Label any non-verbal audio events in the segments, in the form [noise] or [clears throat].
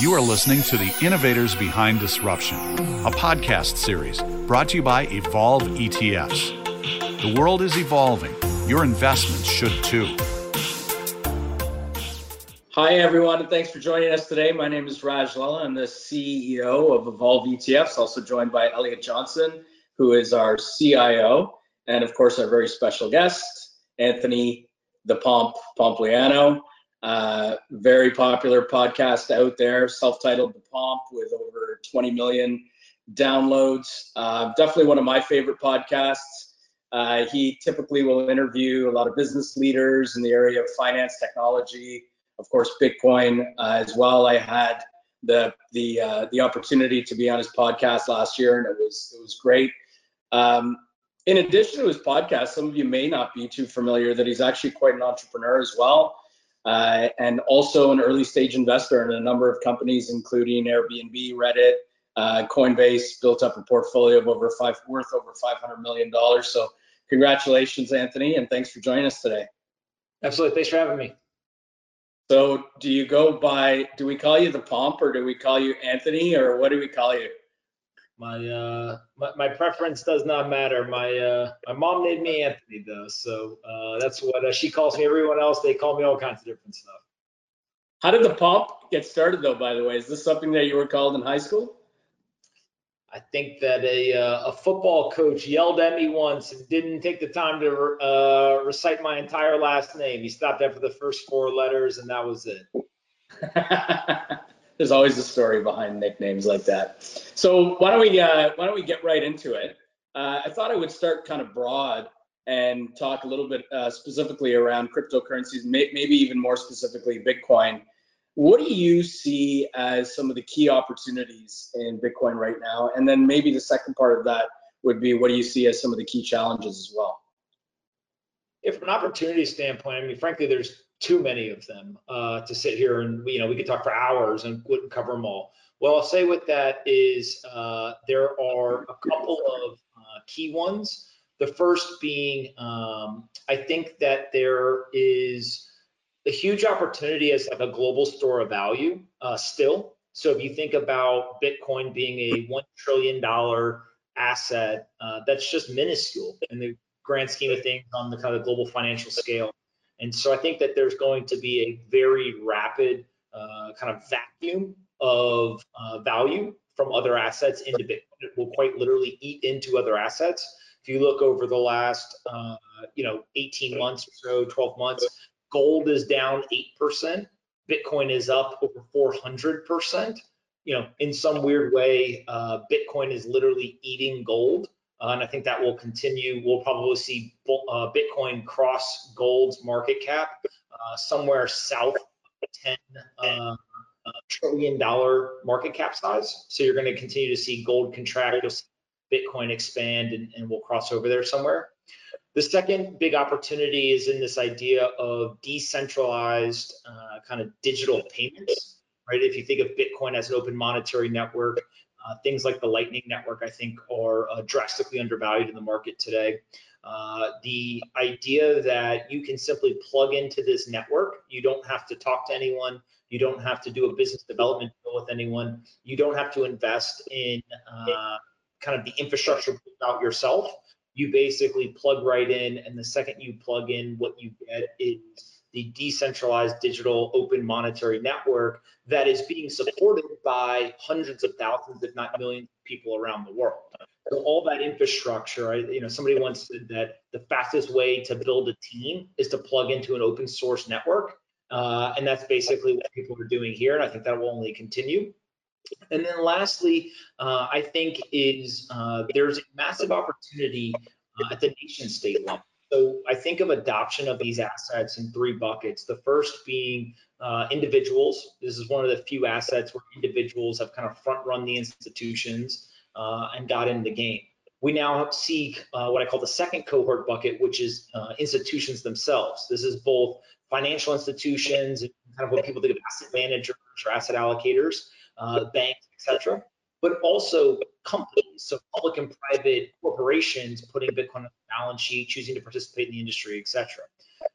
You are listening to the Innovators Behind Disruption, a podcast series brought to you by Evolve ETFs. The world is evolving. Your investments should too. Hi, everyone, and thanks for joining us today. My name is Raj Lala. I'm the CEO of Evolve ETFs, also joined by Elliot Johnson, who is our CIO, and of course, our very special guest, Anthony the Pomp Pompliano. Uh, very popular podcast out there, self-titled The Pomp, with over 20 million downloads. Uh, definitely one of my favorite podcasts. Uh, he typically will interview a lot of business leaders in the area of finance, technology, of course, Bitcoin uh, as well. I had the the uh, the opportunity to be on his podcast last year, and it was it was great. Um, in addition to his podcast, some of you may not be too familiar that he's actually quite an entrepreneur as well uh, and also an early stage investor in a number of companies, including Airbnb, Reddit, uh, Coinbase. Built up a portfolio of over five, worth over 500 million dollars. So, congratulations, Anthony, and thanks for joining us today. Absolutely, thanks for having me. So, do you go by? Do we call you the Pomp, or do we call you Anthony, or what do we call you? My uh my, my preference does not matter. My uh my mom named me Anthony though, so uh that's what uh, she calls me. Everyone else they call me all kinds of different stuff. How did the Pomp get started though? By the way, is this something that you were called in high school? I think that a uh, a football coach yelled at me once and didn't take the time to uh, recite my entire last name. He stopped after the first four letters, and that was it. [laughs] there's always a story behind nicknames like that. So why don't we uh, why don't we get right into it? Uh, I thought I would start kind of broad and talk a little bit uh, specifically around cryptocurrencies, may, maybe even more specifically Bitcoin. What do you see as some of the key opportunities in Bitcoin right now? And then maybe the second part of that would be what do you see as some of the key challenges as well? If from an opportunity standpoint, I mean, frankly, there's too many of them uh, to sit here and you know we could talk for hours and wouldn't cover them all. Well, I'll say with that is uh, there are a couple of uh, key ones. The first being um, I think that there is a huge opportunity as like a global store of value uh, still. So if you think about Bitcoin being a one trillion dollar asset, uh, that's just minuscule in the grand scheme of things on the kind of global financial scale. And so I think that there's going to be a very rapid uh, kind of vacuum of uh, value from other assets into Bitcoin. It will quite literally eat into other assets. If you look over the last, uh, you know, 18 months or so, 12 months, gold is down 8%. Bitcoin is up over 400%. You know, in some weird way, uh, Bitcoin is literally eating gold. Uh, and I think that will continue. We'll probably see uh, Bitcoin cross gold's market cap uh, somewhere south of 10 uh, trillion dollar market cap size. So you're going to continue to see gold contract, Bitcoin expand, and, and we'll cross over there somewhere. The second big opportunity is in this idea of decentralized uh, kind of digital payments, right? If you think of Bitcoin as an open monetary network, uh, things like the Lightning Network, I think, are uh, drastically undervalued in the market today. Uh, the idea that you can simply plug into this network, you don't have to talk to anyone, you don't have to do a business development deal with anyone, you don't have to invest in uh, kind of the infrastructure out yourself. You basically plug right in, and the second you plug in, what you get is the decentralized digital open monetary network that is being supported by hundreds of thousands, if not millions of people around the world. So all that infrastructure, you know, somebody once said that the fastest way to build a team is to plug into an open source network. Uh, and that's basically what people are doing here. And I think that will only continue. And then lastly, uh, I think is uh, there's a massive opportunity uh, at the nation state level. So I think of adoption of these assets in three buckets. The first being uh, individuals. This is one of the few assets where individuals have kind of front run the institutions uh, and got in the game. We now see uh, what I call the second cohort bucket, which is uh, institutions themselves. This is both financial institutions and kind of what people think of asset managers or asset allocators, uh, banks, etc but also companies, so public and private corporations putting Bitcoin on the balance sheet, choosing to participate in the industry, et cetera.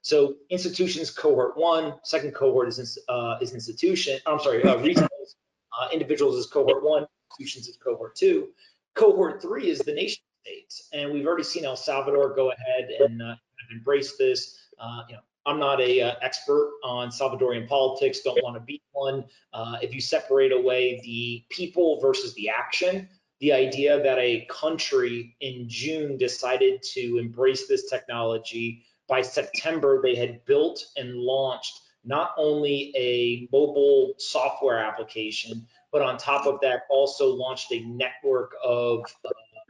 So institutions cohort one, second cohort is uh, is institution. I'm sorry, uh, uh, individuals is cohort one, institutions is cohort two. Cohort three is the nation states, and we've already seen El Salvador go ahead and uh, embrace this. Uh, you know, I'm not a uh, expert on Salvadorian politics. Don't want to be one. Uh, if you separate away the people versus the action, the idea that a country in June decided to embrace this technology. By September, they had built and launched not only a mobile software application, but on top of that, also launched a network of uh,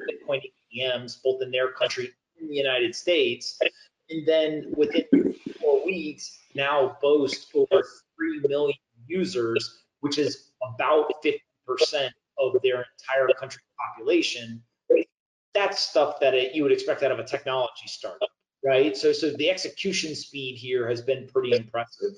Bitcoin ATMs, both in their country and the United States. And then within four weeks, now boast over 3 million users, which is about 50% of their entire country population, that's stuff that it, you would expect out of a technology startup, right? So, so the execution speed here has been pretty impressive.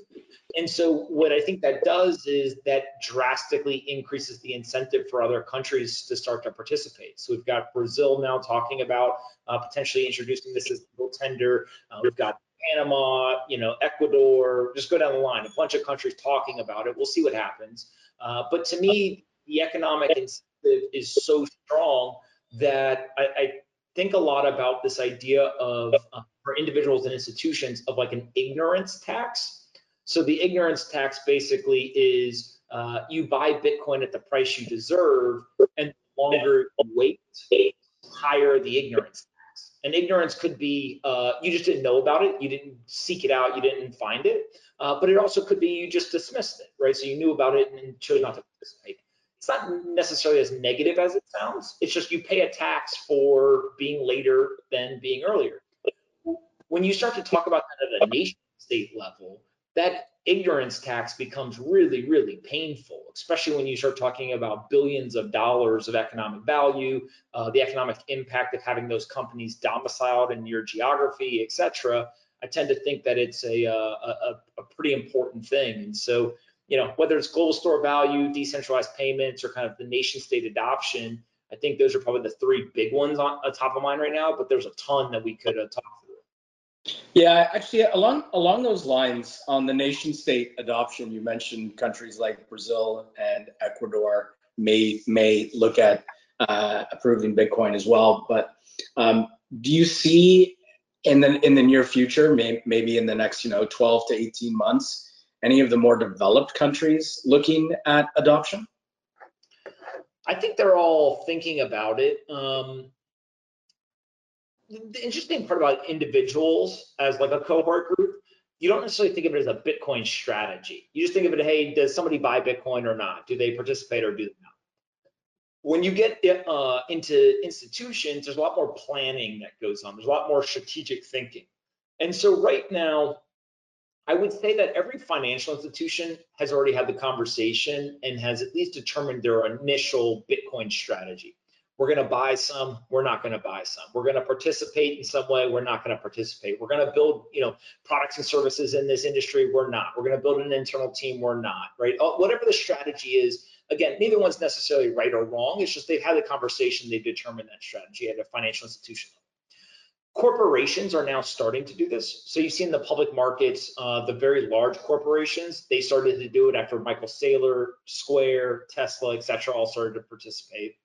And so what I think that does is that drastically increases the incentive for other countries to start to participate. So we've got Brazil now talking about uh, potentially introducing this as a tender. Uh, we've got Panama, you know, Ecuador, just go down the line, a bunch of countries talking about it. We'll see what happens. Uh, but to me, the economic incentive is so strong that I, I think a lot about this idea of uh, for individuals and institutions of like an ignorance tax. So the ignorance tax basically is uh, you buy Bitcoin at the price you deserve, and the longer you wait, higher the ignorance tax. And ignorance could be uh, you just didn't know about it, you didn't seek it out, you didn't find it, uh, but it also could be you just dismissed it, right? So you knew about it and chose not to participate it's not necessarily as negative as it sounds. It's just you pay a tax for being later than being earlier. When you start to talk about that at a nation state level, that ignorance tax becomes really, really painful, especially when you start talking about billions of dollars of economic value, uh, the economic impact of having those companies domiciled in your geography, et cetera. I tend to think that it's a, uh, a, a pretty important thing. And so you know, whether it's global store value, decentralized payments, or kind of the nation state adoption, I think those are probably the three big ones on, on top of mind right now, but there's a ton that we could uh, talk through. Yeah, actually, along along those lines, on the nation state adoption, you mentioned countries like Brazil and Ecuador may may look at uh, approving Bitcoin as well. But um, do you see in the in the near future, may, maybe in the next you know 12 to 18 months, any of the more developed countries looking at adoption? I think they're all thinking about it. Um, the interesting part about individuals as like a cohort group, you don't necessarily think of it as a Bitcoin strategy. You just think of it, hey, does somebody buy Bitcoin or not? Do they participate or do they not? When you get uh, into institutions, there's a lot more planning that goes on. There's a lot more strategic thinking. And so right now, I would say that every financial institution has already had the conversation and has at least determined their initial Bitcoin strategy. We're going to buy some, we're not going to buy some. We're going to participate in some way, we're not going to participate. We're going to build, you know, products and services in this industry, we're not. We're going to build an internal team, we're not, right? Uh, whatever the strategy is, again, neither one's necessarily right or wrong. It's just they've had the conversation, they've determined that strategy at a financial institution Corporations are now starting to do this. So you see in the public markets, uh, the very large corporations, they started to do it after Michael Saylor, Square, Tesla, et cetera, all started to participate.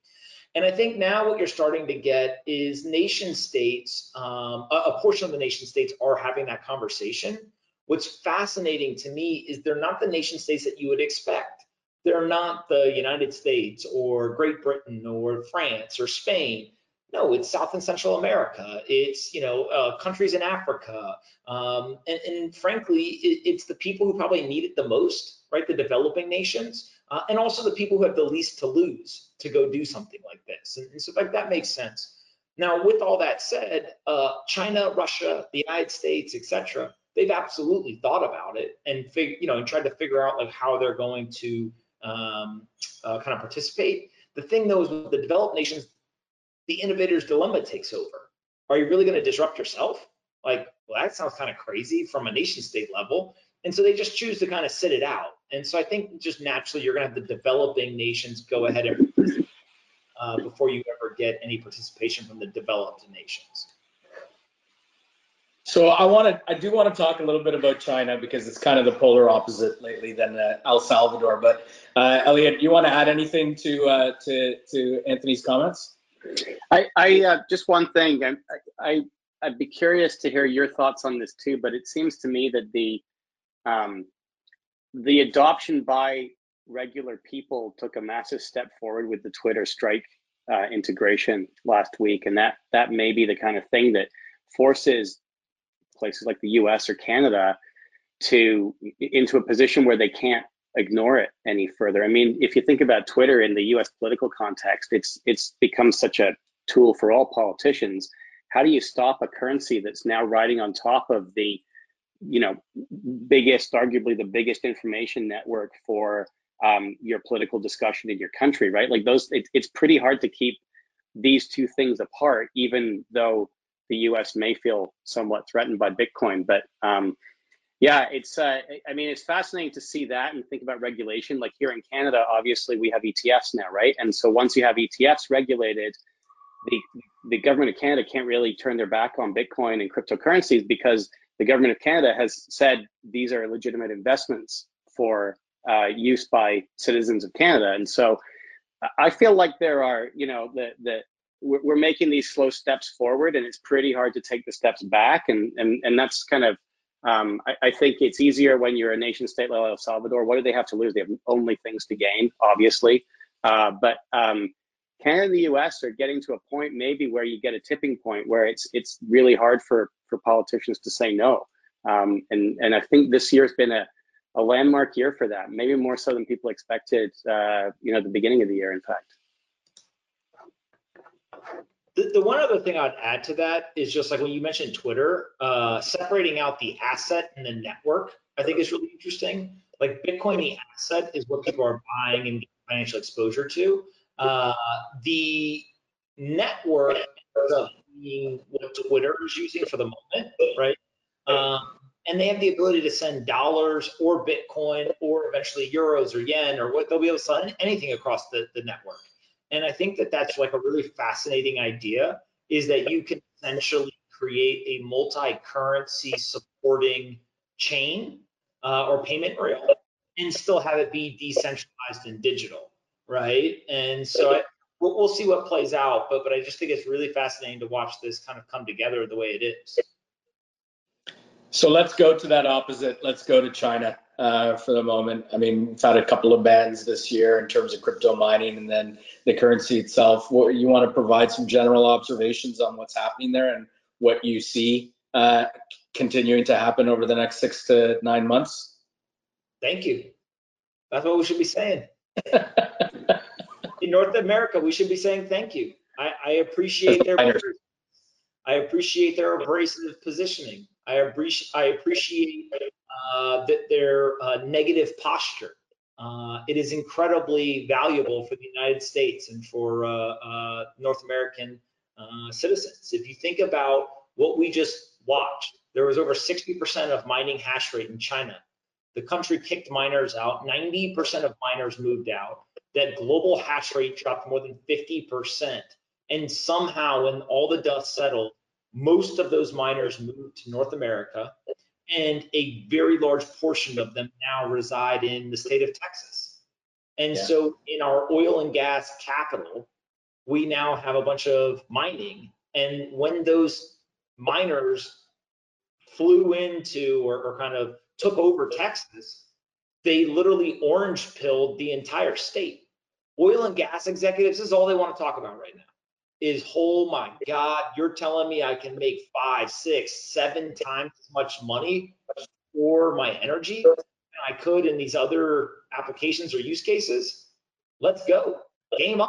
And I think now what you're starting to get is nation states, um, a, a portion of the nation states are having that conversation. What's fascinating to me is they're not the nation states that you would expect. They're not the United States or Great Britain or France or Spain no, it's South and Central America. It's you know uh, countries in Africa, um, and, and, frankly, it, it's the people who probably need it the most, right? The developing nations, uh, and also the people who have the least to lose to go do something like this. And, and so like that makes sense. Now, with all that said, uh, China, Russia, the United States, etc., they've absolutely thought about it and fig- you know and tried to figure out like how they're going to um, uh, kind of participate. The thing though is with the developed nations, the innovator's dilemma takes over. Are you really going to disrupt yourself? Like, well, that sounds kind of crazy from a nation state level. And so they just choose to kind of sit it out. And so I think just naturally you're going to have the developing nations go ahead and uh, before you ever get any participation from the developed nations. So I want to, I do want to talk a little bit about China because it's kind of the polar opposite lately than uh, El Salvador. But uh, Elliot, you want to add anything to uh, to to Anthony's comments? I, I uh, just one thing. I, I I'd be curious to hear your thoughts on this too. But it seems to me that the um, the adoption by regular people took a massive step forward with the Twitter Strike uh, integration last week, and that that may be the kind of thing that forces places like the US or Canada to into a position where they can't ignore it any further. I mean, if you think about Twitter in the US political context, it's it's become such a tool for all politicians. How do you stop a currency that's now riding on top of the you know biggest arguably the biggest information network for um, your political discussion in your country right like those it, it's pretty hard to keep these two things apart even though the U.S. may feel somewhat threatened by Bitcoin. But um, yeah, it's uh, I mean it's fascinating to see that and think about regulation. Like here in Canada, obviously we have ETFs now, right? And so once you have ETFs regulated, the the government of Canada can't really turn their back on Bitcoin and cryptocurrencies because the government of Canada has said these are legitimate investments for uh, use by citizens of Canada. And so I feel like there are, you know, the the we're making these slow steps forward and it's pretty hard to take the steps back and and, and that's kind of um, I, I, think it's easier when you're a nation state like El Salvador. What do they have to lose? They have only things to gain, obviously. Uh, but um, Canada and the U.S. are getting to a point maybe where you get a tipping point where it's it's really hard for for politicians to say no. Um, and and I think this year has been a, a landmark year for that. Maybe more so than people expected. Uh, you know, the beginning of the year, in fact. The, one other thing I'd add to that is just like when you mentioned Twitter, uh, separating out the asset and the network, I think is really interesting. Like Bitcoin, the asset is what people are buying and financial exposure to. Uh, the network of being what Twitter is using for the moment, right? Um, and they have the ability to send dollars or Bitcoin or eventually euros or yen or what they'll be able to send anything across the, the network. And I think that that's like a really fascinating idea is that you can essentially create a multi-currency supporting chain uh, or payment rail and still have it be decentralized and digital, right? And so I, we'll, we'll see what plays out, but but I just think it's really fascinating to watch this kind of come together the way it is. So let's go to that opposite. Let's go to China uh, for the moment. I mean, we've had a couple of bans this year in terms of crypto mining and then the currency itself. What you want to provide some general observations on what's happening there and what you see uh, continuing to happen over the next six to nine months? Thank you. That's what we should be saying. [laughs] in North America, we should be saying thank you. I, I appreciate their I appreciate their abrasive positioning. I appreciate I appreciate uh, their uh, negative posture. Uh, it is incredibly valuable for the United States and for uh, uh, North American uh, citizens. If you think about what we just watched, there was over 60% of mining hash rate in China. The country kicked miners out. 90% of miners moved out. That global hash rate dropped more than 50%. And somehow, when all the dust settled, most of those miners moved to North America and a very large portion of them now reside in the state of Texas. And yeah. so in our oil and gas capital, we now have a bunch of mining. And when those miners flew into or, or kind of took over Texas, they literally orange pilled the entire state. Oil and gas executives is all they want to talk about right now is oh my god you're telling me i can make five six seven times as much money for my energy than i could in these other applications or use cases? Let's go. Game on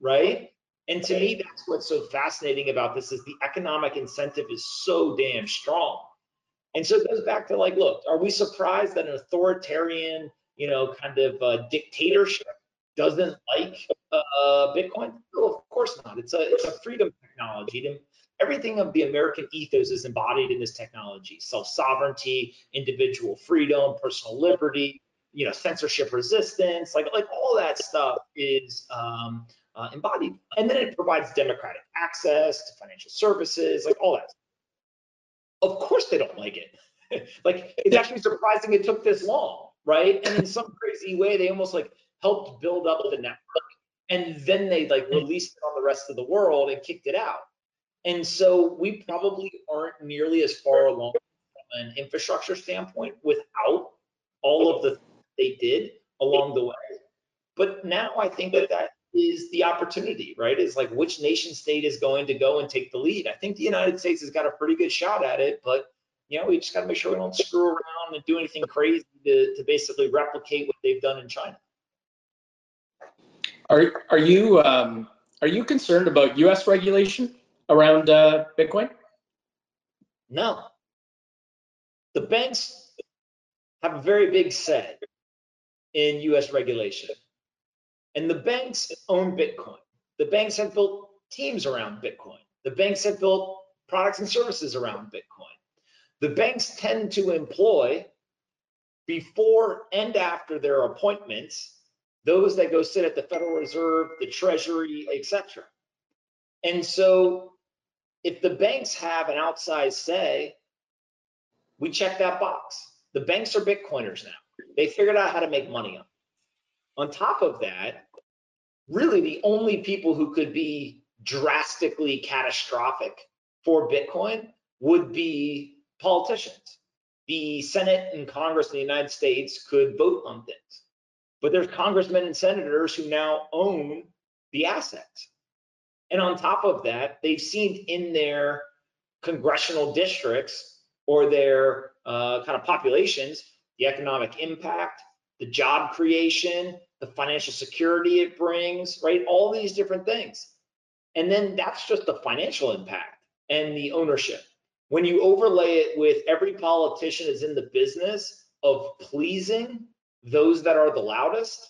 right? And to me that's what's so fascinating about this is the economic incentive is so damn strong. And so it goes back to like look are we surprised that an authoritarian you know kind of uh, dictatorship doesn't like uh, Bitcoin? Course not. It's a it's a freedom technology. Everything of the American ethos is embodied in this technology: self-sovereignty, individual freedom, personal liberty, you know, censorship resistance, like like all that stuff is um, uh, embodied. And then it provides democratic access to financial services, like all that. Of course they don't like it. [laughs] like it's actually surprising it took this long, right? And in some crazy way, they almost like helped build up the network and then they like mm-hmm. released it on the rest of the world and kicked it out. And so we probably aren't nearly as far along from an infrastructure standpoint without all of the they did along the way. But now I think that that is the opportunity, right? Is like which nation state is going to go and take the lead. I think the United States has got a pretty good shot at it, but you know, we just got to make sure we don't screw around and do anything crazy to, to basically replicate what they've done in China. Are are you um, are you concerned about U.S. regulation around uh, Bitcoin? No. The banks have a very big say in U.S. regulation, and the banks own Bitcoin. The banks have built teams around Bitcoin. The banks have built products and services around Bitcoin. The banks tend to employ before and after their appointments those that go sit at the Federal Reserve, the Treasury, etc. And so if the banks have an outsized say, we check that box. The banks are Bitcoiners now. They figured out how to make money on. On top of that, really the only people who could be drastically catastrophic for Bitcoin would be politicians. The Senate and Congress in the United States could vote on things but there's congressmen and senators who now own the assets. And on top of that, they've seen in their congressional districts or their uh, kind of populations the economic impact, the job creation, the financial security it brings, right? All these different things. And then that's just the financial impact and the ownership. When you overlay it with every politician is in the business of pleasing those that are the loudest,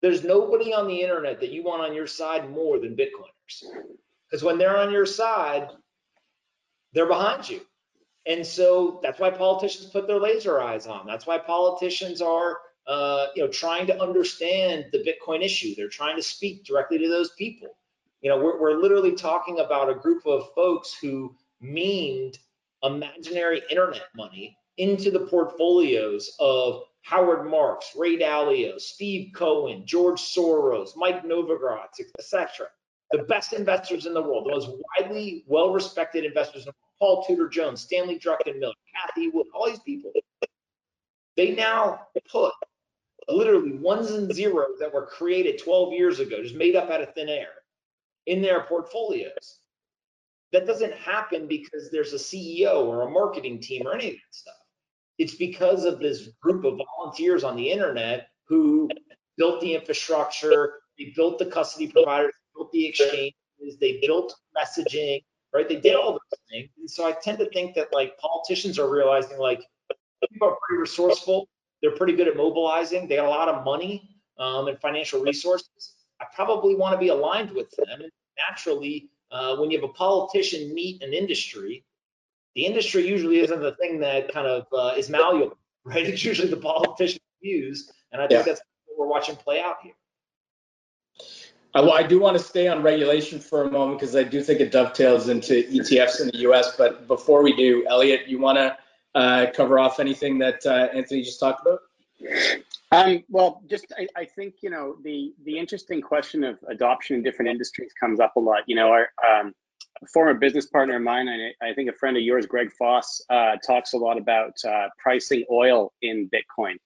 there's nobody on the internet that you want on your side more than Bitcoiners. Because when they're on your side, they're behind you. And so that's why politicians put their laser eyes on. That's why politicians are, uh, you know, trying to understand the Bitcoin issue. They're trying to speak directly to those people. You know, we're, we're literally talking about a group of folks who memed imaginary internet money into the portfolios of Howard Marks, Ray Dalio, Steve Cohen, George Soros, Mike Novogratz, etc. The best investors in the world, the most widely well-respected investors, Paul Tudor Jones, Stanley Druckenmiller, Cathie Wood, all these people. They now put literally ones and zeros that were created 12 years ago, just made up out of thin air, in their portfolios. That doesn't happen because there's a CEO or a marketing team or any of that stuff. It's because of this group of volunteers on the internet who built the infrastructure, they built the custody providers, built the exchanges, they built messaging, right? They did all those things. And so I tend to think that like politicians are realizing like people are pretty resourceful, they're pretty good at mobilizing, they got a lot of money um, and financial resources. I probably want to be aligned with them. And naturally, uh, when you have a politician meet an industry, the industry usually isn't the thing that kind of uh, is malleable, right? It's usually the politicians use, and I think yeah. that's what we're watching play out here. I, well, I do want to stay on regulation for a moment because I do think it dovetails into ETFs in the U.S. But before we do, Elliot, you want to uh, cover off anything that uh, Anthony just talked about? Um, well, just I, I, think you know the the interesting question of adoption in different industries comes up a lot. You know, our um, former business partner of mine, and I think a friend of yours, Greg Foss, uh, talks a lot about uh, pricing oil in Bitcoin.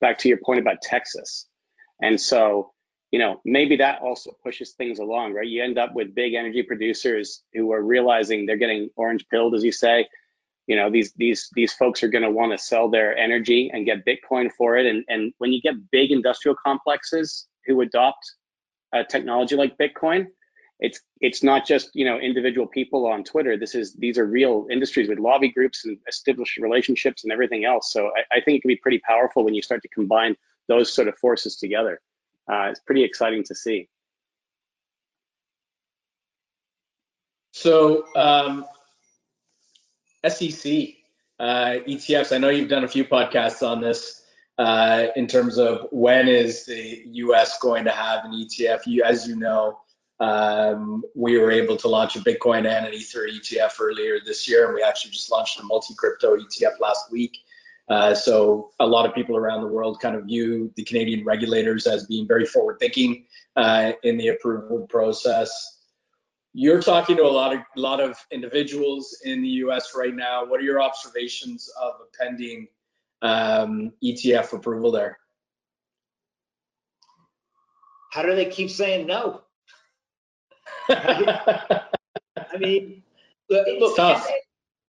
Back to your point about Texas. And so, you know, maybe that also pushes things along, right? You end up with big energy producers who are realizing they're getting orange pilled, as you say. You know, these these these folks are going to want to sell their energy and get Bitcoin for it. And and when you get big industrial complexes who adopt a technology like Bitcoin, it's it's not just you know individual people on Twitter. This is these are real industries with lobby groups and established relationships and everything else. So I, I think it can be pretty powerful when you start to combine those sort of forces together. Uh, it's pretty exciting to see. So um, SEC uh, ETFs. I know you've done a few podcasts on this. Uh, in terms of when is the U.S. going to have an ETF? You, as you know, Um, we were able to launch a Bitcoin and an Ether ETF earlier this year, and we actually just launched a multi-crypto ETF last week. Uh, so a lot of people around the world kind of view the Canadian regulators as being very forward-thinking uh, in the approval process. You're talking to a lot of lot of individuals in the U.S. right now. What are your observations of a pending um, ETF approval there? How do they keep saying no? [laughs] I mean, look, can they,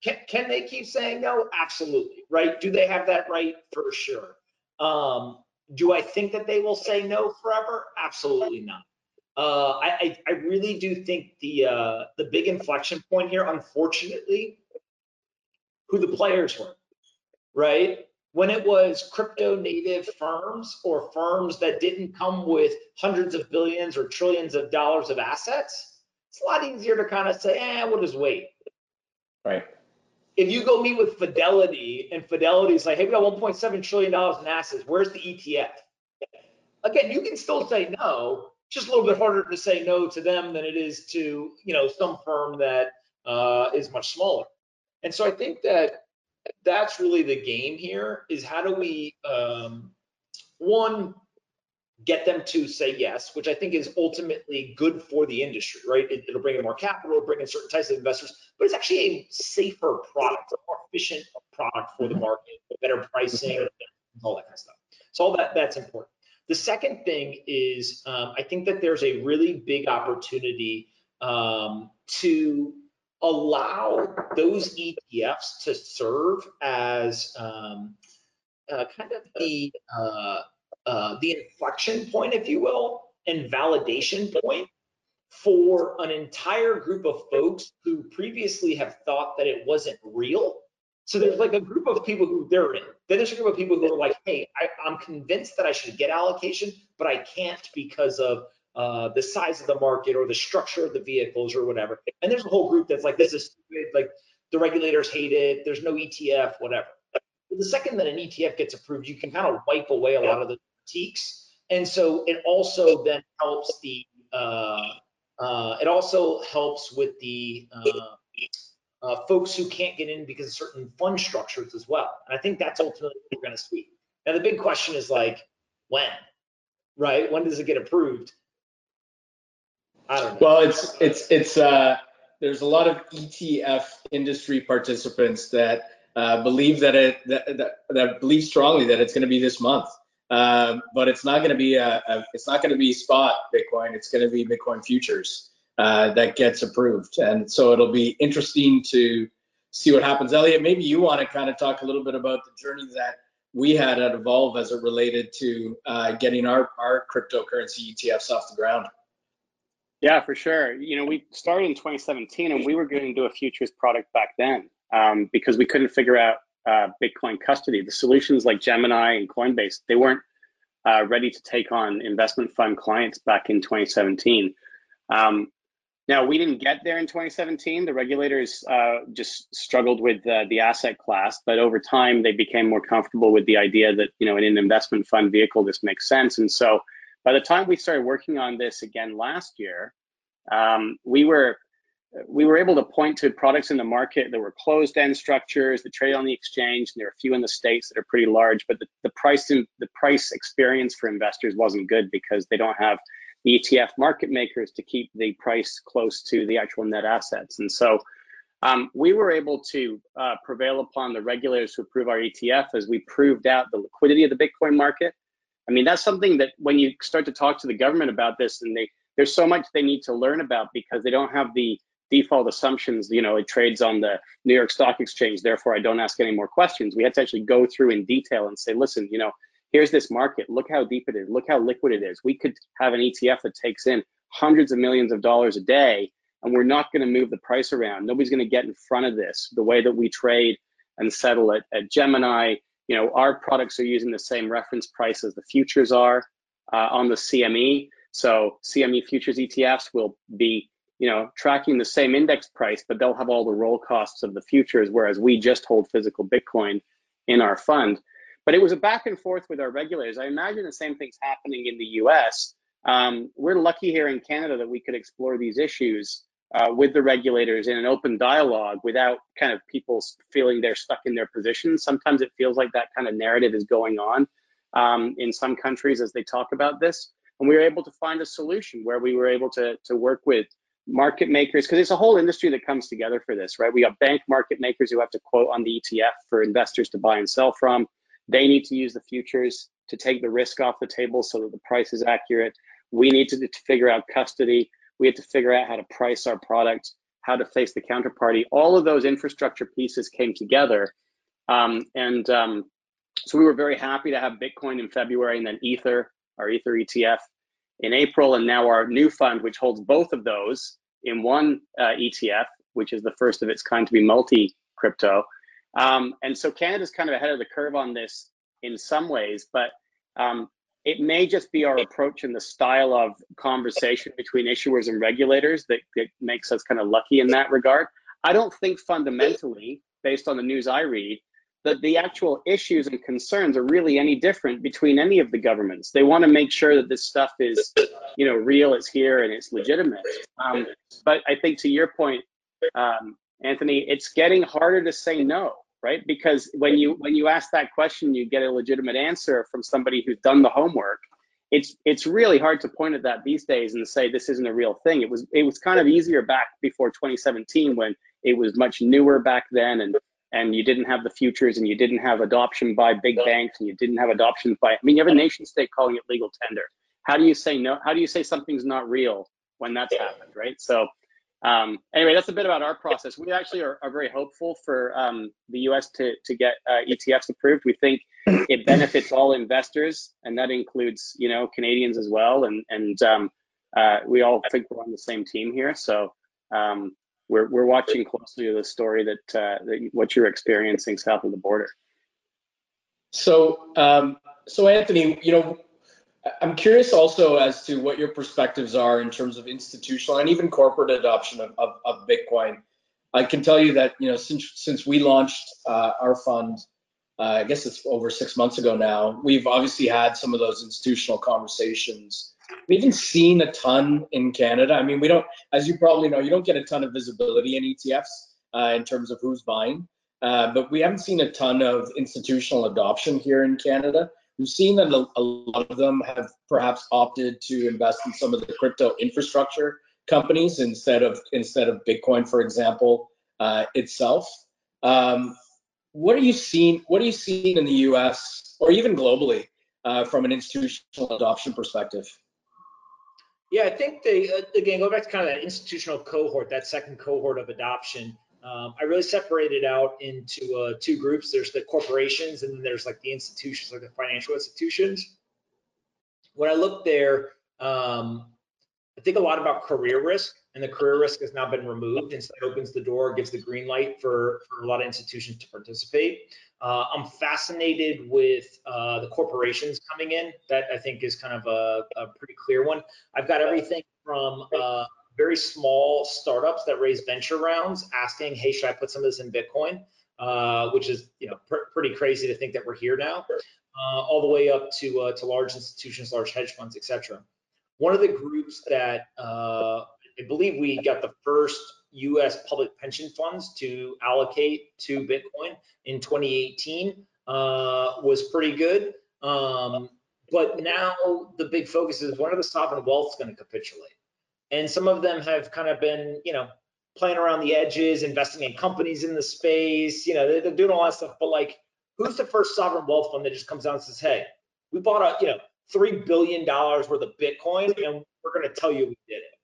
can, can they keep saying no? Absolutely, right? Do they have that right? For sure. Um, do I think that they will say no forever? Absolutely not. Uh, I, I, really do think the uh, the big inflection point here, unfortunately, who the players were, right? When it was crypto native firms or firms that didn't come with hundreds of billions or trillions of dollars of assets, it's a lot easier to kind of say, eh, we'll just wait. Right. If you go meet with Fidelity and Fidelity's like, hey, we got 1.7 trillion dollars in assets, where's the ETF? Again, you can still say no, just a little bit harder to say no to them than it is to you know some firm that uh, is much smaller. And so I think that that's really the game here is how do we um, one get them to say yes, which I think is ultimately good for the industry, right? It, will bring in more capital, bring in certain types of investors, but it's actually a safer product, a more efficient product for the mm-hmm. market, better pricing, all that kind of stuff. So all that that's important. The second thing is um, I think that there's a really big opportunity um, to allow those ETFs to serve as um, uh, kind of the uh, uh, the inflection point, if you will, and validation point for an entire group of folks who previously have thought that it wasn't real so there's like a group of people who they're in. Then there's a group of people who are like, hey, I, am convinced that I should get allocation, but I can't because of uh, the size of the market or the structure of the vehicles or whatever. And there's a whole group that's like, this is stupid. Like the regulators hate it. There's no ETF, whatever. The second that an ETF gets approved, you can kind of wipe away a lot of the And so it also then helps the, uh, uh, it also helps with the, uh, uh, folks who can't get in because of certain fund structures as well. And I think that's ultimately what we're going to see. Now, the big question is like, when, right? When does it get approved? I don't know. Well, it's it's it's uh, there's a lot of ETF industry participants that uh, believe that it that, that, that believe strongly that it's going to be this month. Um, but it's not going to be a, a it's not going to be spot Bitcoin. It's going to be Bitcoin futures uh, that gets approved. And so it'll be interesting to see what happens. Elliot, maybe you want to kind of talk a little bit about the journey that we had at Evolve as it related to uh, getting our, our cryptocurrency ETFs off the ground. Yeah, for sure. You know, we started in 2017 and we were going to do a futures product back then um, because we couldn't figure out uh, Bitcoin custody. The solutions like Gemini and Coinbase, they weren't uh, ready to take on investment fund clients back in 2017. Um, now, we didn't get there in 2017. The regulators uh, just struggled with uh, the asset class, but over time they became more comfortable with the idea that, you know, in an investment fund vehicle, this makes sense. And so by the time we started working on this again last year, um, we were we were able to point to products in the market that were closed-end structures that trade on the exchange. And there are a few in the states that are pretty large, but the, the price in, the price experience for investors wasn't good because they don't have the ETF market makers to keep the price close to the actual net assets. And so um, we were able to uh, prevail upon the regulators to approve our ETF as we proved out the liquidity of the Bitcoin market. I mean, that's something that when you start to talk to the government about this, and they there's so much they need to learn about because they don't have the default assumptions. You know, it trades on the New York Stock Exchange, therefore I don't ask any more questions. We had to actually go through in detail and say, listen, you know, here's this market. Look how deep it is. Look how liquid it is. We could have an ETF that takes in hundreds of millions of dollars a day, and we're not going to move the price around. Nobody's going to get in front of this. The way that we trade and settle it at Gemini, you know, our products are using the same reference price as the futures are uh, on the CME. So CME futures ETFs will be, you know, tracking the same index price, but they'll have all the roll costs of the futures, whereas we just hold physical Bitcoin in our fund. But it was a back and forth with our regulators. I imagine the same thing's happening in the US. Um, we're lucky here in Canada that we could explore these issues uh, with the regulators in an open dialogue without kind of people feeling they're stuck in their positions. Sometimes it feels like that kind of narrative is going on um, in some countries as they talk about this. And we were able to find a solution where we were able to, to work with market makers, because it's a whole industry that comes together for this, right? We got bank market makers who have to quote on the ETF for investors to buy and sell from. They need to use the futures to take the risk off the table so that the price is accurate. We need to, to figure out custody. We had to figure out how to price our product, how to face the counterparty. All of those infrastructure pieces came together. Um, and um, so we were very happy to have Bitcoin in February and then Ether, our Ether ETF in April, and now our new fund, which holds both of those in one uh, ETF, which is the first of its kind to be multi crypto. Um, and so Canada's kind of ahead of the curve on this in some ways, but um, it may just be our approach and the style of conversation between issuers and regulators that, that makes us kind of lucky in that regard. I don't think fundamentally, based on the news I read, that the actual issues and concerns are really any different between any of the governments. They want to make sure that this stuff is, you know, real, it's here, and it's legitimate. Um, but I think to your point, um, Anthony, it's getting harder to say no, right? Because when you when you ask that question, you get a legitimate answer from somebody who's done the homework. It's it's really hard to point at that these days and say this isn't a real thing. It was it was kind of easier back before 2017 when it was much newer back then and and you didn't have the futures and you didn't have adoption by big banks and you didn't have adoption by i mean you have a nation state calling it legal tender. How do you say no how do you say something's not real when that's happened right? So um, anyway that's a bit about our process. We actually are, are very hopeful for um, the us to, to get uh, etfs approved. We think [clears throat] it benefits all investors and that includes you know canadians as well and and um, uh, we all think we're on the same team here. So um, we're we're watching closely the story that uh, that what you're experiencing south of the border. So, um, so Anthony, you know, I'm curious also as to what your perspectives are in terms of institutional and even corporate adoption of, of, of Bitcoin. I can tell you that you know since since we launched uh, our fund, uh, I guess it's over six months ago now. We've obviously had some of those institutional conversations we haven't seen a ton in Canada. I mean, we don't, as you probably know, you don't get a ton of visibility in ETFs uh, in terms of who's buying, uh, but we haven't seen a ton of institutional adoption here in Canada. We've seen that a, lot of them have perhaps opted to invest in some of the crypto infrastructure companies instead of instead of Bitcoin, for example, uh, itself. Um, what are you seeing? What are you seeing in the U.S. or even globally uh, from an institutional adoption perspective? Yeah, I think they uh, again go back to kind of that institutional cohort, that second cohort of adoption. Um, I really separated out into uh, two groups. There's the corporations, and then there's like the institutions, like the financial institutions. When I look there, um, I think a lot about career risk, and the career risk has now been removed, and so it opens the door, gives the green light for, for a lot of institutions to participate. Uh, I'm fascinated with uh, the corporations coming in. That I think is kind of a, a pretty clear one. I've got everything from uh, very small startups that raise venture rounds asking, "Hey, should I put some of this in Bitcoin?" Uh, which is you know pr- pretty crazy to think that we're here now, uh, all the way up to uh, to large institutions, large hedge funds, etc. One of the groups that I believe we got the first U.S. public pension funds to allocate to Bitcoin in 2018 uh, was pretty good. Um, but now the big focus is when are the sovereign wealths going to capitulate? And some of them have kind of been, you know, playing around the edges, investing in companies in the space. You know, they're, they're doing all that stuff. But like, who's the first sovereign wealth fund that just comes out and says, "Hey, we bought a, you know, three billion dollars worth of Bitcoin, and we're going to tell you we did it."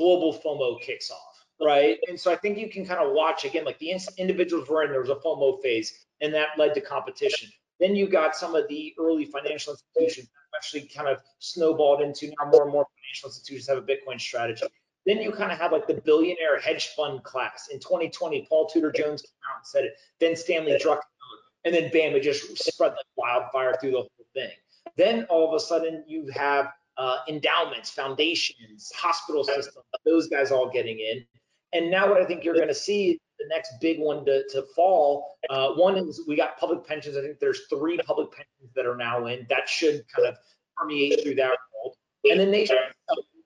Global FOMO kicks off, right? And so I think you can kind of watch again, like the individuals were in, there was a FOMO phase, and that led to competition. Then you got some of the early financial institutions actually kind of snowballed into now more and more financial institutions have a Bitcoin strategy. Then you kind of have like the billionaire hedge fund class. In 2020, Paul Tudor Jones came out and said it. Then Stanley Druckenmiller, and then bam, it just spread like wildfire through the whole thing. Then all of a sudden you have uh, endowments, foundations, hospital systems, those guys all getting in. And now what I think you're going to see the next big one to, to fall. Uh, one is we got public pensions. I think there's three public pensions that are now in. That should kind of permeate through that world. And then they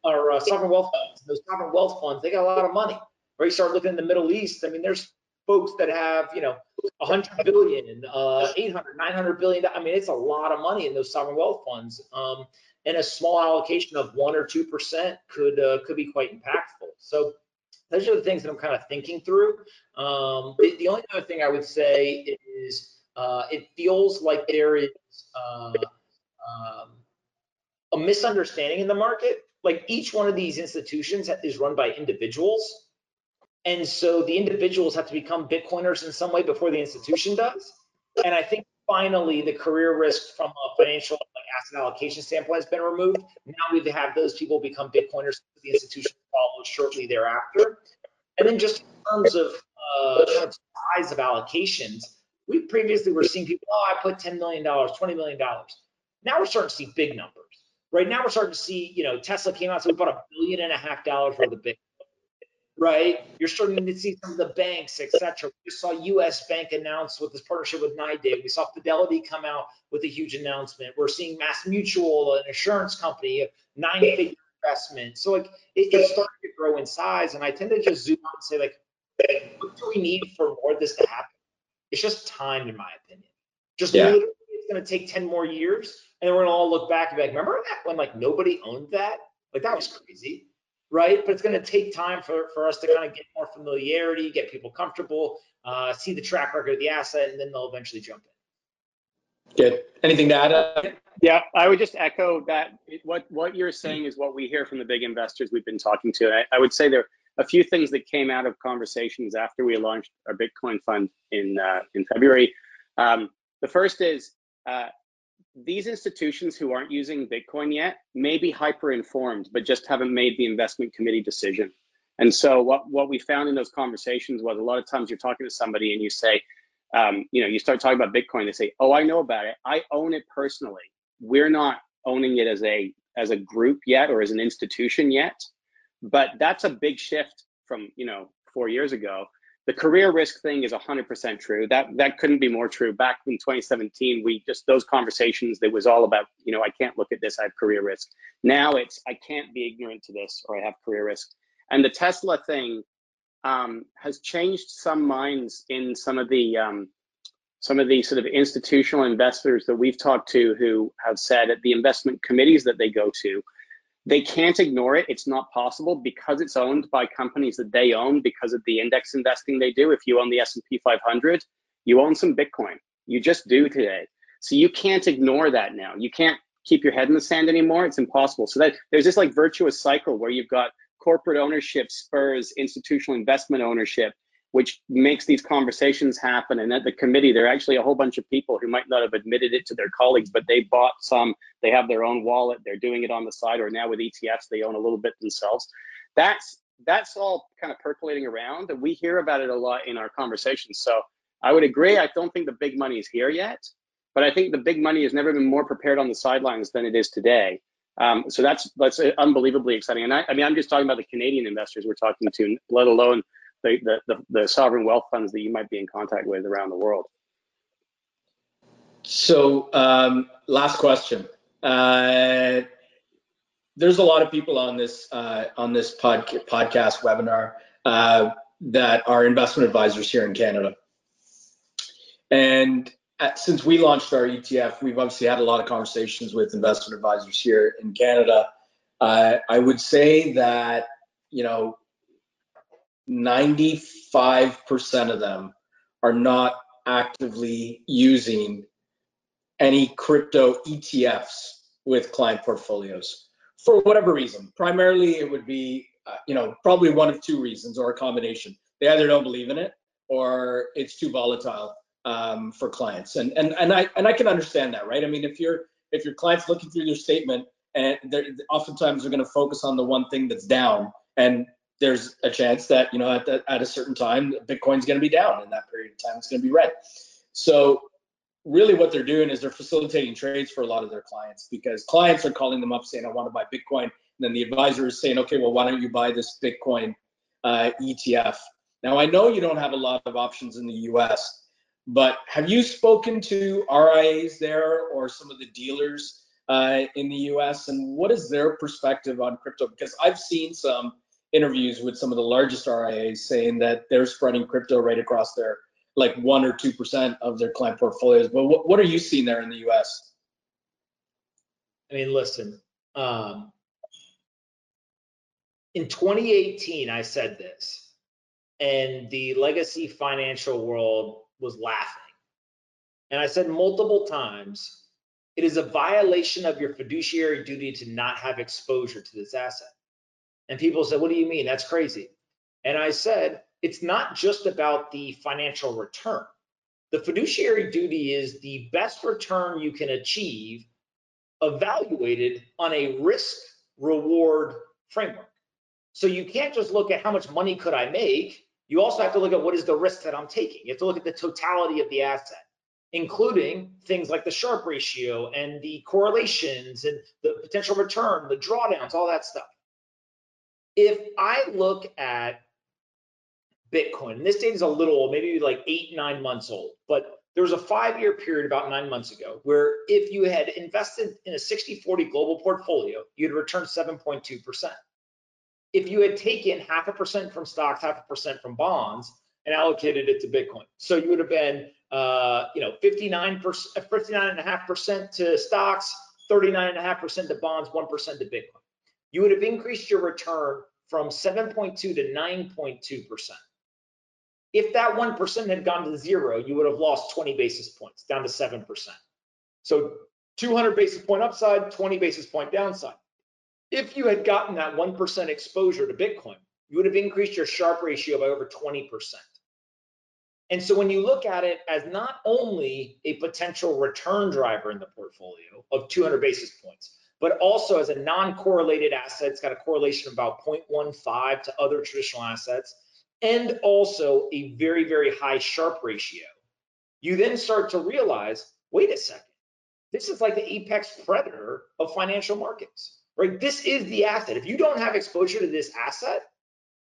are uh, sovereign wealth funds. Those sovereign wealth funds, they got a lot of money. Right? You start looking in the Middle East. I mean, there's folks that have, you know, 100 billion, uh, 800, 900 billion. I mean, it's a lot of money in those sovereign wealth funds. Um, and a small allocation of one or two percent could uh, could be quite impactful. So those are the things that I'm kind of thinking through. Um, the, the, only other thing I would say is uh, it feels like there is uh, um, a misunderstanding in the market. Like each one of these institutions is run by individuals. And so the individuals have to become Bitcoiners in some way before the institution does. And I think finally the career risk from a financial asset allocation standpoint has been removed. Now we have those people become Bitcoiners. The institution follows shortly thereafter. And then just in terms of uh, kind of size of allocations, we previously were seeing people, oh, I put $10 million, $20 million. Now we're starting to see big numbers. Right now we're starting to see, you know, Tesla came out, so we bought a billion and a half dollars worth of Bitcoin right? You're starting to see some of the banks, etc. We saw U.S. Bank announce with this partnership with NYDIG. We saw Fidelity come out with a huge announcement. We're seeing Mass Mutual, an insurance company, nine-figure investment. So like it, it's starting to grow in size, and I tend to just zoom out and say like, what do we need for more of this to happen? It's just time, in my opinion. Just yeah. literally, it's going to take 10 more years, and then we're going to all look back and be like, remember that when like nobody owned that? Like that was crazy right? But it's going to take time for, for us to kind of get more familiarity, get people comfortable, uh, see the track record of the asset, and then they'll eventually jump in. Good. Anything to add? Yeah, I would just echo that. What what you're saying is what we hear from the big investors we've been talking to. I, I would say there are a few things that came out of conversations after we launched our Bitcoin fund in uh, in February. Um, the first is uh, these institutions who aren't using Bitcoin yet may be hyper informed, but just haven't made the investment committee decision. And so what, what we found in those conversations was a lot of times you're talking to somebody and you say, um, you know, you start talking about Bitcoin, they say, oh, I know about it. I own it personally. We're not owning it as a as a group yet or as an institution yet. But that's a big shift from, you know, four years ago the career risk thing is 100% true. That that couldn't be more true. Back in 2017, we just those conversations. It was all about, you know, I can't look at this. I have career risk. Now it's I can't be ignorant to this, or I have career risk. And the Tesla thing um, has changed some minds in some of the um, some of the sort of institutional investors that we've talked to who have said at the investment committees that they go to they can't ignore it. It's not possible because it's owned by companies that they own because of the index investing they do. If you own the S&P 500, you own some Bitcoin. You just do today. So you can't ignore that now. You can't keep your head in the sand anymore. It's impossible. So that there's this like virtuous cycle where you've got corporate ownership spurs institutional investment ownership which makes these conversations happen. And at the committee, there are actually a whole bunch of people who might not have admitted it to their colleagues, but they bought some, they have their own wallet, they're doing it on the side, or now with ETFs, they own a little bit themselves. That's that's all kind of percolating around, and we hear about it a lot in our conversations. So I would agree. I don't think the big money is here yet, but I think the big money has never been more prepared on the sidelines than it is today. Um, so that's that's unbelievably exciting. And I, I mean, I'm just talking about the Canadian investors we're talking to, let alone the, the, the, sovereign wealth funds that you might be in contact with around the world. So, um, last question. Uh, there's a lot of people on this uh, on this pod, podcast webinar uh, that are investment advisors here in Canada, and at, since we launched our ETF, we've obviously had a lot of conversations with investment advisors here in Canada. Uh, I would say that you know 95% of them are not actively using any crypto ETFs with client portfolios for whatever reason. Primarily, it would be, uh, you know, probably one of two reasons or a combination. They either don't believe in it or it's too volatile um, for clients. And and and I and I can understand that, right? I mean, if you're if your client's looking through their statement and they're oftentimes they're going to focus on the one thing that's down and there's a chance that you know at, the, at a certain time bitcoin's going to be down in that period of time. It's going to be red. So really what they're doing is they're facilitating trades for a lot of their clients because clients are calling them up saying i want to buy bitcoin. And then the advisor is saying okay well why don't you buy this bitcoin uh, etf now i know you don't have a lot of options in the us but have you spoken to rias there or some of the dealers uh, in the US, and what is their perspective on crypto? Because I've seen some interviews with some of the largest RIAs saying that they're spreading crypto right across their like one or two percent of their client portfolios. But what, what are you seeing there in the US? I mean, listen, um, in 2018, I said this, and the legacy financial world was laughing. And I said multiple times, it is a violation of your fiduciary duty to not have exposure to this asset. And people said, What do you mean? That's crazy. And I said, It's not just about the financial return. The fiduciary duty is the best return you can achieve evaluated on a risk reward framework. So you can't just look at how much money could I make. You also have to look at what is the risk that I'm taking. You have to look at the totality of the asset, including things like the Sharpe ratio and the correlations and the potential return, the drawdowns, all that stuff. If I look at Bitcoin, and this data is a little maybe like eight, nine months old, but there was a five year period about nine months ago where if you had invested in a 60 40 global portfolio, you'd return 7.2%. If you had taken half a percent from stocks, half a percent from bonds, and allocated it to Bitcoin, so you would have been, uh, you know, 59 percent, 59.5 percent to stocks, 39.5% to bonds, 1 percent to Bitcoin. You would have increased your return from 7.2 to 9.2 percent. If that 1% had gone to zero, you would have lost 20 basis points down to 7%. So 200 basis point upside, 20 basis point downside. If you had gotten that 1% exposure to Bitcoin, you would have increased your Sharpe ratio by over 20%. And so when you look at it as not only a potential return driver in the portfolio of 200 basis points, but also as a non-correlated asset, it's got a correlation of about 0.15 to other traditional assets, and also a very, very high Sharpe ratio, you then start to realize, wait a second, this is like the apex predator of financial markets, right? This is the asset. If you don't have exposure to this asset,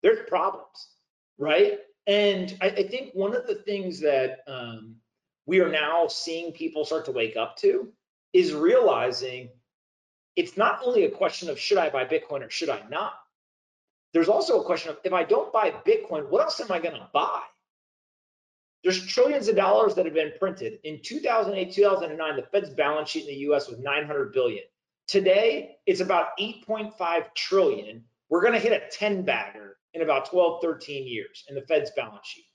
there's problems, right? And I, I think one of the things that um, we are now seeing people start to wake up to is realizing it's not only a question of should I buy Bitcoin or should I not? there's also a question of if I don't buy Bitcoin, what else am I going to buy? There's trillions of dollars that have been printed. In 2008, 2009, the Fed's balance sheet in the US was 900 billion. Today, it's about 8.5 trillion. We're going to hit a 10 bagger in about 12, 13 years in the Fed's balance sheet.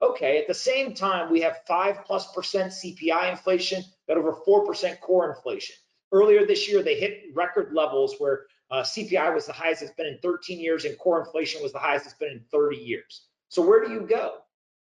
Okay, at the same time, we have 5 plus percent CPI inflation, got over 4% core inflation. Earlier this year, they hit record levels where uh, CPI was the highest it's been in 13 years, and core inflation was the highest it's been in 30 years. So where do you go?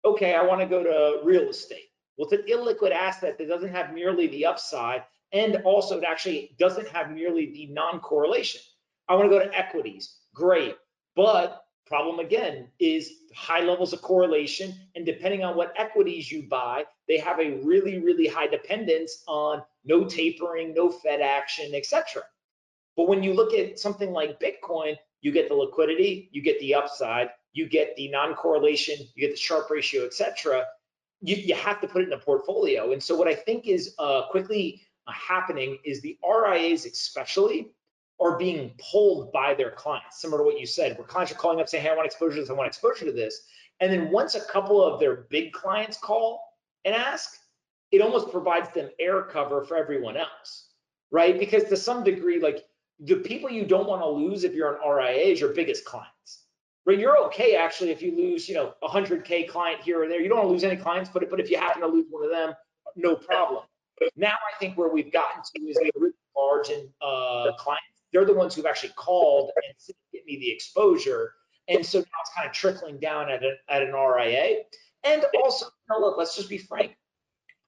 Okay, I want to go to real estate. Well, it's an illiquid asset that doesn't have merely the upside, and also it actually doesn't have merely the non-correlation. I want to go to equities. Great, but problem again is high levels of correlation, and depending on what equities you buy, they have a really, really high dependence on no tapering, no Fed action, etc. But when you look at something like Bitcoin, you get the liquidity, you get the upside, you get the non-correlation, you get the Sharpe ratio, etc. You, you have to put it in a portfolio. And so what I think is uh, quickly uh, happening is the RIAs especially are being pulled by their clients, similar to what you said, where clients are calling up saying, hey, I want exposure to this, I want exposure to this. And then once a couple of their big clients call and ask, it almost provides them air cover for everyone else, right? Because to some degree, like the people you don't want to lose if you're an RIA is your biggest clients. Right? You're okay actually if you lose, you know, a 100k client here or there. You don't want to lose any clients, but but if you happen to lose one of them, no problem. Now I think where we've gotten to is the large and uh, clients. They're the ones who've actually called and "Get me the exposure." And so now it's kind of trickling down at, a, at an RIA. And also, look, let's just be frank.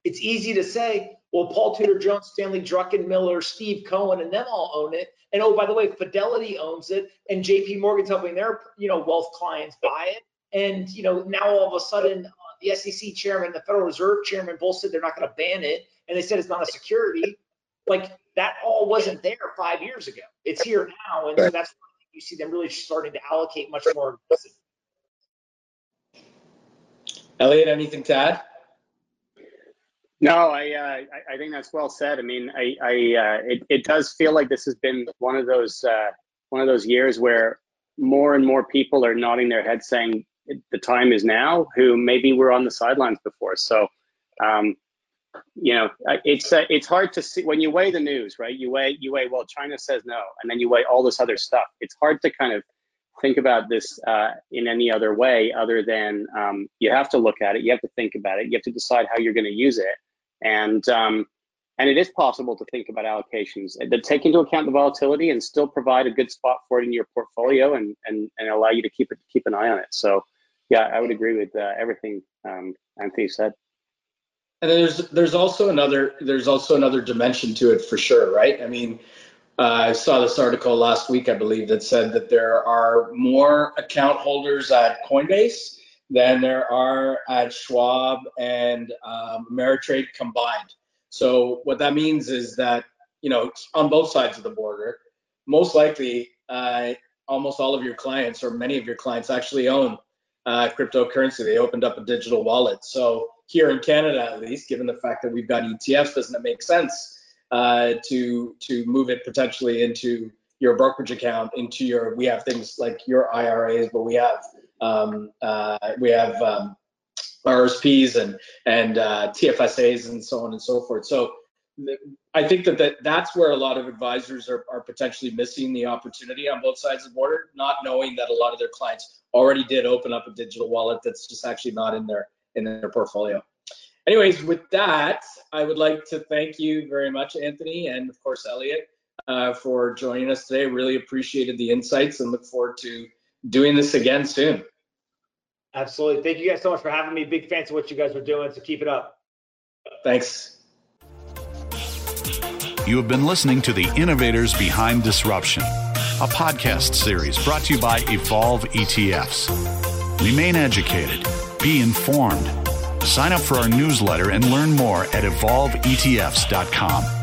It's easy to say, well, Paul Tudor Jones, Stanley Druckenmiller, Steve Cohen, and them all own it. And oh, by the way, Fidelity owns it, and JP Morgan's helping their you know wealth clients buy it. And you know now all of a sudden, uh, the SEC chairman, the Federal Reserve chairman, both said they're not going to ban it, and they said it's not a security. Like that all wasn't there five years ago. It's here now, and so that's why you see them really starting to allocate much more. Elliot, anything to add? No, I, uh, I, think that's well said. I mean, I, I uh, it, it does feel like this has been one of those uh, one of those years where more and more people are nodding their heads, saying the time is now. Who maybe were on the sidelines before. So, um, you know, it's uh, it's hard to see when you weigh the news, right? You weigh you weigh well, China says no, and then you weigh all this other stuff. It's hard to kind of think about this uh, in any other way other than um, you have to look at it, you have to think about it, you have to decide how you're going to use it, and um, and it is possible to think about allocations that take into account the volatility and still provide a good spot for it in your portfolio and and, and allow you to keep it keep an eye on it. So yeah, I would agree with uh, everything um, Anthony said. And there's there's also another there's also another dimension to it for sure, right? I mean, uh, I saw this article last week, I believe, that said that there are more account holders at Coinbase than there are at Schwab and um, Ameritrade combined. So what that means is that you know on both sides of the border, most likely uh, almost all of your clients or many of your clients actually own uh, cryptocurrency. They opened up a digital wallet. So here in Canada, at least, given the fact that we've got ETFs, doesn't it make sense uh, to to move it potentially into your brokerage account, into your we have things like your IRAs, but we have um, uh, we have um, RSPs and and uh, TFSAs and so on and so forth. So I think that, that that's where a lot of advisors are, are potentially missing the opportunity on both sides of the border, not knowing that a lot of their clients already did open up a digital wallet that's just actually not in their in their portfolio anyways, with that, I would like to thank you very much, Anthony, and of course, Elliot, uh, for joining us today. Really appreciated the insights and look forward to doing this again soon. Absolutely. Thank you guys so much for having me. Big fans of what you guys are doing, so keep it up. Thanks. You have been listening to The Innovators Behind Disruption, a podcast series brought to you by Evolve ETFs. Remain educated, be informed Sign up for our newsletter and learn more at evolveetfs.com.